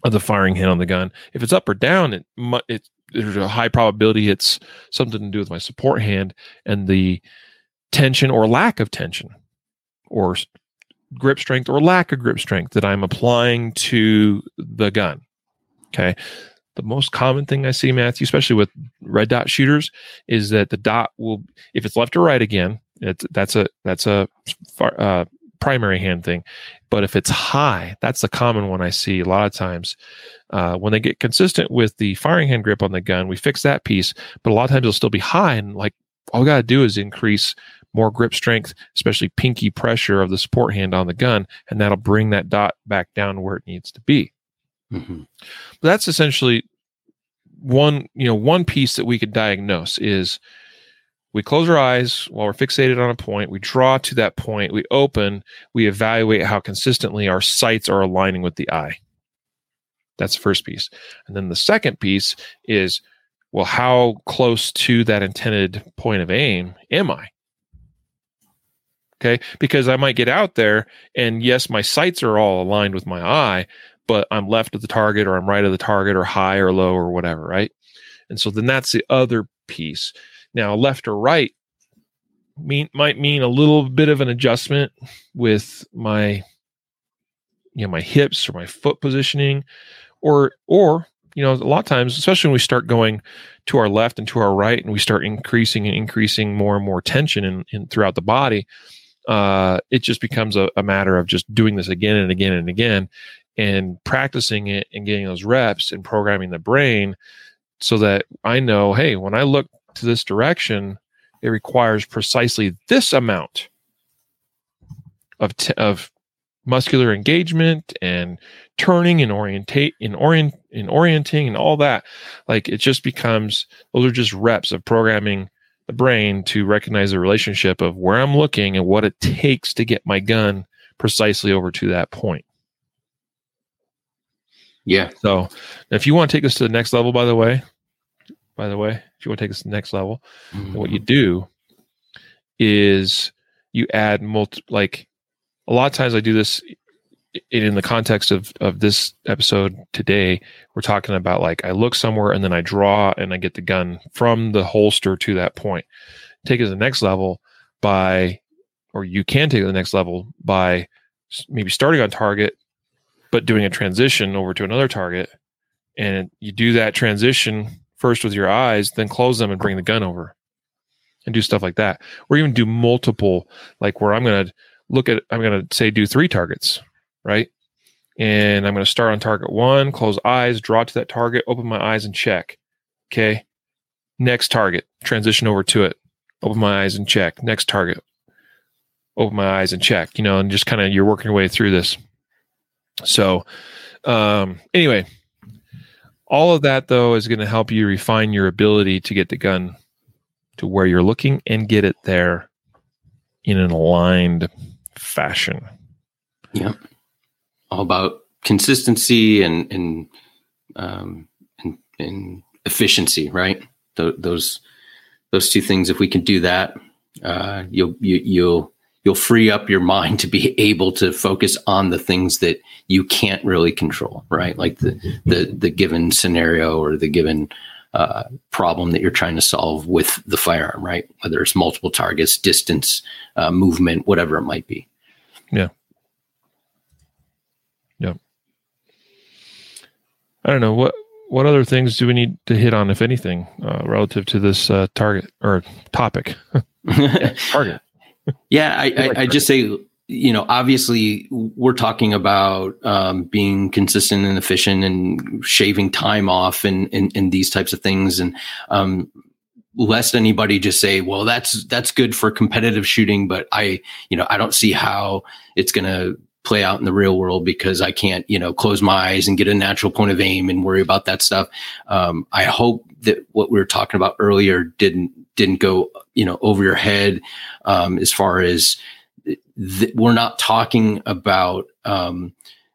of the firing hand on the gun. If it's up or down, it, it there's a high probability it's something to do with my support hand and the tension or lack of tension or grip strength or lack of grip strength that I'm applying to the gun. Okay. The most common thing I see, Matthew, especially with red dot shooters, is that the dot will, if it's left or right again, it's, that's a that's a uh, primary hand thing. But if it's high, that's the common one I see a lot of times. Uh, when they get consistent with the firing hand grip on the gun, we fix that piece. But a lot of times it'll still be high, and like all we got to do is increase more grip strength, especially pinky pressure of the support hand on the gun, and that'll bring that dot back down where it needs to be. Mm-hmm. But that's essentially one, you know, one piece that we could diagnose is we close our eyes while we're fixated on a point, we draw to that point, we open, we evaluate how consistently our sights are aligning with the eye. That's the first piece. And then the second piece is well, how close to that intended point of aim am I? Okay. Because I might get out there and yes, my sights are all aligned with my eye, but I'm left of the target or I'm right of the target or high or low or whatever. Right. And so then that's the other piece. Now, left or right mean might mean a little bit of an adjustment with my you know my hips or my foot positioning or or you know a lot of times especially when we start going to our left and to our right and we start increasing and increasing more and more tension in, in throughout the body uh, it just becomes a, a matter of just doing this again and again and again and practicing it and getting those reps and programming the brain so that i know hey when i look to this direction, it requires precisely this amount of t- of muscular engagement and turning and orientate in orient in orienting and all that. Like it just becomes those are just reps of programming the brain to recognize the relationship of where I'm looking and what it takes to get my gun precisely over to that point. Yeah. So if you want to take this to the next level, by the way, by the way, if you want to take this to the next level, mm-hmm. what you do is you add multi like a lot of times I do this in the context of of this episode today. We're talking about like i look somewhere and then i draw and i get the gun from the holster to that point. Take it to the next level by or you can take it to the next level by maybe starting on target but doing a transition over to another target. And you do that transition first with your eyes, then close them and bring the gun over and do stuff like that. Or even do multiple, like where I'm going to look at, I'm going to say do three targets, right? And I'm going to start on target one, close eyes, draw to that target, open my eyes and check. Okay. Next target, transition over to it, open my eyes and check. Next target, open my eyes and check, you know, and just kind of you're working your way through this. So, um, anyway, all of that, though, is going to help you refine your ability to get the gun to where you're looking and get it there in an aligned fashion. Yeah. All about consistency and, and, um, and, and efficiency, right? Th- those, those two things, if we can do that, uh, you'll, you, you'll, you'll free up your mind to be able to focus on the things that you can't really control, right? Like the the the given scenario or the given uh, problem that you're trying to solve with the firearm, right? Whether it's multiple targets, distance, uh, movement, whatever it might be. Yeah. Yeah. I don't know what what other things do we need to hit on, if anything, uh, relative to this uh, target or topic? target yeah, I, I, I, just say, you know, obviously we're talking about um, being consistent and efficient and shaving time off and, and, and these types of things. And um, lest anybody just say, well, that's, that's good for competitive shooting, but I, you know, I don't see how it's going to play out in the real world because I can't, you know, close my eyes and get a natural point of aim and worry about that stuff. Um, I hope that what we were talking about earlier didn't didn't go, you know, over your head um, as far as th- we're not talking about um,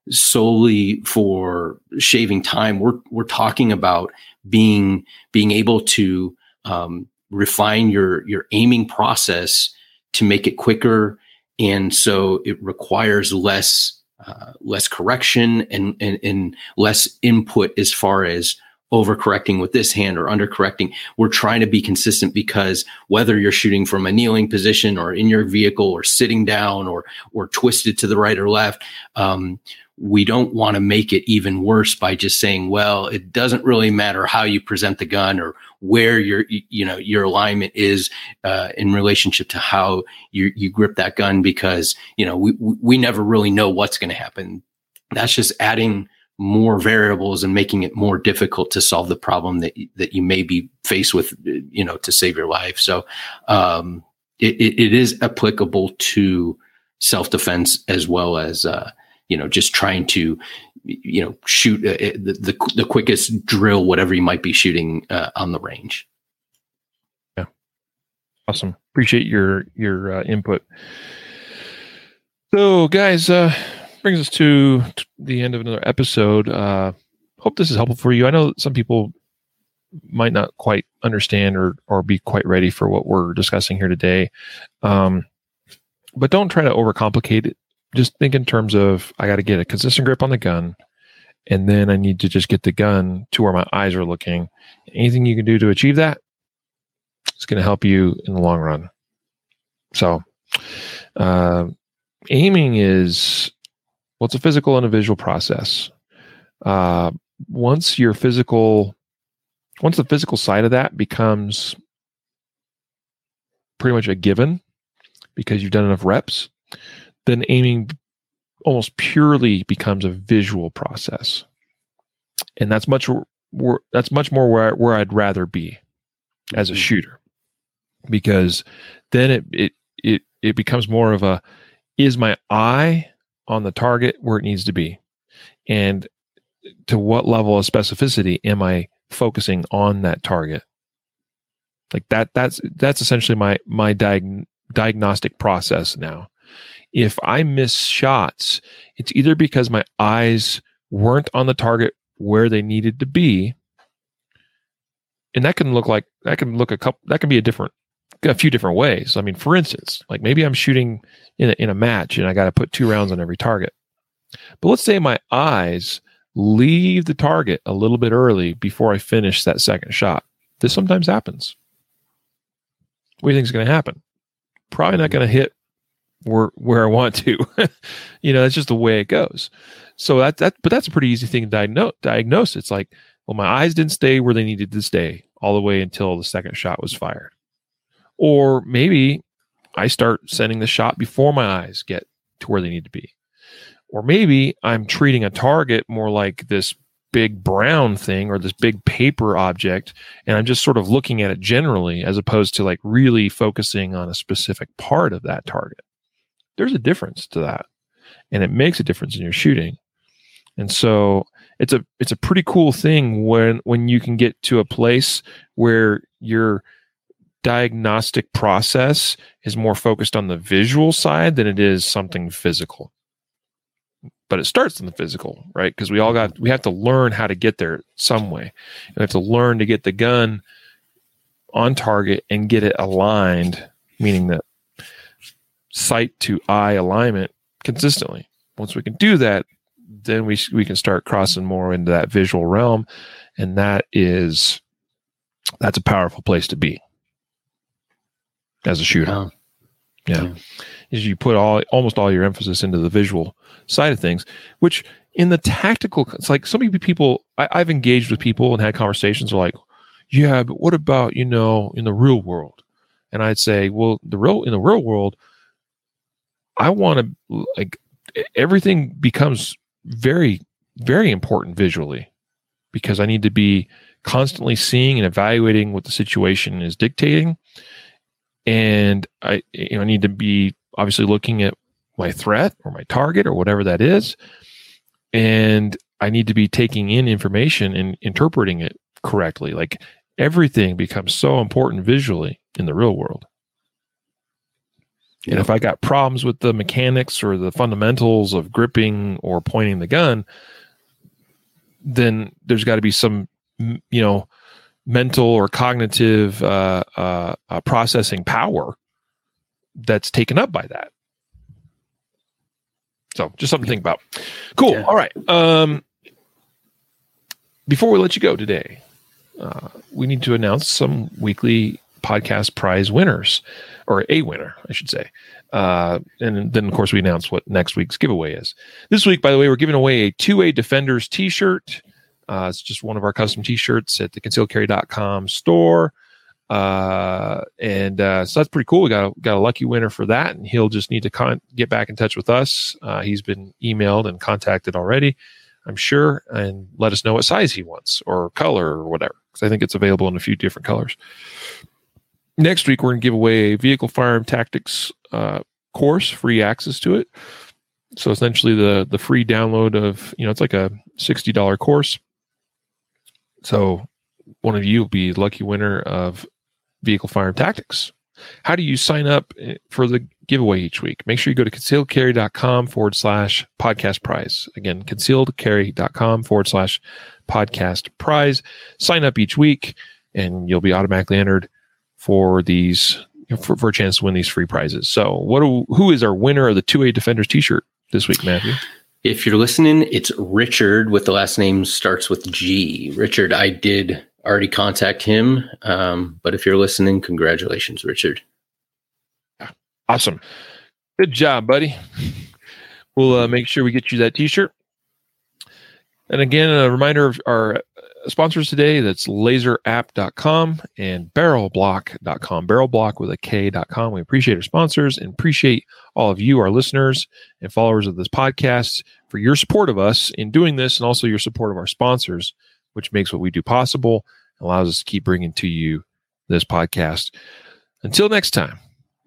solely for shaving time. We're we're talking about being being able to um, refine your your aiming process to make it quicker and so it requires less uh, less correction and, and and less input as far as overcorrecting with this hand or undercorrecting. We're trying to be consistent because whether you're shooting from a kneeling position or in your vehicle or sitting down or or twisted to the right or left, um, we don't want to make it even worse by just saying, well, it doesn't really matter how you present the gun or where your you know your alignment is uh, in relationship to how you you grip that gun because you know we we never really know what's going to happen. That's just adding more variables and making it more difficult to solve the problem that that you may be faced with you know to save your life. So um, it, it is applicable to self-defense as well as uh, you know just trying to you know shoot uh, the, the, the quickest drill whatever you might be shooting uh, on the range. Yeah. Awesome. Appreciate your your uh, input. So guys uh brings us to the end of another episode. Uh, hope this is helpful for you. I know some people might not quite understand or or be quite ready for what we're discussing here today. Um, but don't try to overcomplicate it. Just think in terms of I got to get a consistent grip on the gun, and then I need to just get the gun to where my eyes are looking. Anything you can do to achieve that, it's going to help you in the long run. So, uh, aiming is well, it's a physical and a visual process. Uh, once your physical, once the physical side of that becomes pretty much a given because you've done enough reps, then aiming almost purely becomes a visual process, and that's much that's much more where where I'd rather be as a mm-hmm. shooter, because then it it it it becomes more of a is my eye on the target where it needs to be. And to what level of specificity am i focusing on that target? Like that that's that's essentially my my diag- diagnostic process now. If i miss shots it's either because my eyes weren't on the target where they needed to be. And that can look like that can look a couple that can be a different a few different ways. I mean, for instance, like maybe I'm shooting in a, in a match and I got to put two rounds on every target. But let's say my eyes leave the target a little bit early before I finish that second shot. This sometimes happens. What do you think is going to happen? Probably not going to hit where where I want to. you know, that's just the way it goes. So that that but that's a pretty easy thing to diagnose. Diagnose. It's like, well, my eyes didn't stay where they needed to stay all the way until the second shot was fired. Or maybe I start sending the shot before my eyes get to where they need to be. Or maybe I'm treating a target more like this big brown thing or this big paper object and I'm just sort of looking at it generally as opposed to like really focusing on a specific part of that target. There's a difference to that. And it makes a difference in your shooting. And so it's a it's a pretty cool thing when when you can get to a place where you're diagnostic process is more focused on the visual side than it is something physical. But it starts in the physical, right? Because we all got we have to learn how to get there some way. And We have to learn to get the gun on target and get it aligned, meaning that sight to eye alignment consistently. Once we can do that, then we we can start crossing more into that visual realm, and that is that's a powerful place to be as a shooter. Yeah. yeah. yeah. Is you put all almost all your emphasis into the visual side of things, which in the tactical, it's like so many people I, I've engaged with people and had conversations are like, yeah, but what about you know in the real world? And I'd say, well, the real in the real world, I want to like everything becomes very very important visually because I need to be constantly seeing and evaluating what the situation is dictating and I you know I need to be obviously looking at my threat or my target or whatever that is, and I need to be taking in information and interpreting it correctly. Like everything becomes so important visually in the real world. And if I got problems with the mechanics or the fundamentals of gripping or pointing the gun, then there's got to be some, you know, mental or cognitive uh, uh, uh, processing power that's taken up by that. So just something to think about. Cool. Yeah. All right. Um, before we let you go today, uh, we need to announce some weekly podcast prize winners, or a winner, I should say. Uh, and then, of course, we announce what next week's giveaway is. This week, by the way, we're giving away a 2A Defenders t shirt. Uh, it's just one of our custom t shirts at the concealedcarry.com store. Uh, and uh, so that's pretty cool. We got a, got a lucky winner for that, and he'll just need to con- get back in touch with us. Uh, he's been emailed and contacted already, I'm sure, and let us know what size he wants or color or whatever, because I think it's available in a few different colors. Next week, we're going to give away a vehicle firearm tactics uh, course, free access to it. So essentially, the the free download of you know it's like a sixty dollar course. So one of you will be lucky winner of vehicle firearm tactics. How do you sign up eh, for the giveaway each week? Make sure you go to concealedcarry.com forward slash podcast prize. Again, concealedcarry.com forward slash podcast prize. Sign up each week and you'll be automatically entered for these for, for a chance to win these free prizes. So, what do, who is our winner of the 2A Defenders t-shirt this week, Matthew? If you're listening, it's Richard with the last name starts with G. Richard, I did already contact him. Um, but if you're listening, congratulations, Richard. Awesome. Good job, buddy. We'll uh, make sure we get you that t-shirt. And again, a reminder of our sponsors today that's laserapp.com and barrelblok.com. Barrelblok with a K.com. We appreciate our sponsors and appreciate all of you, our listeners and followers of this podcast, for your support of us in doing this and also your support of our sponsors, which makes what we do possible, and allows us to keep bringing to you this podcast. Until next time,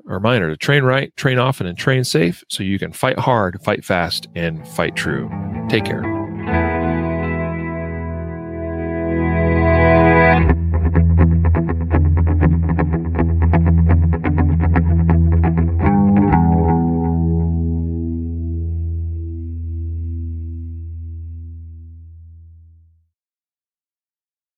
a reminder to train right, train often, and train safe so you can fight hard, fight fast, and fight true. Take care.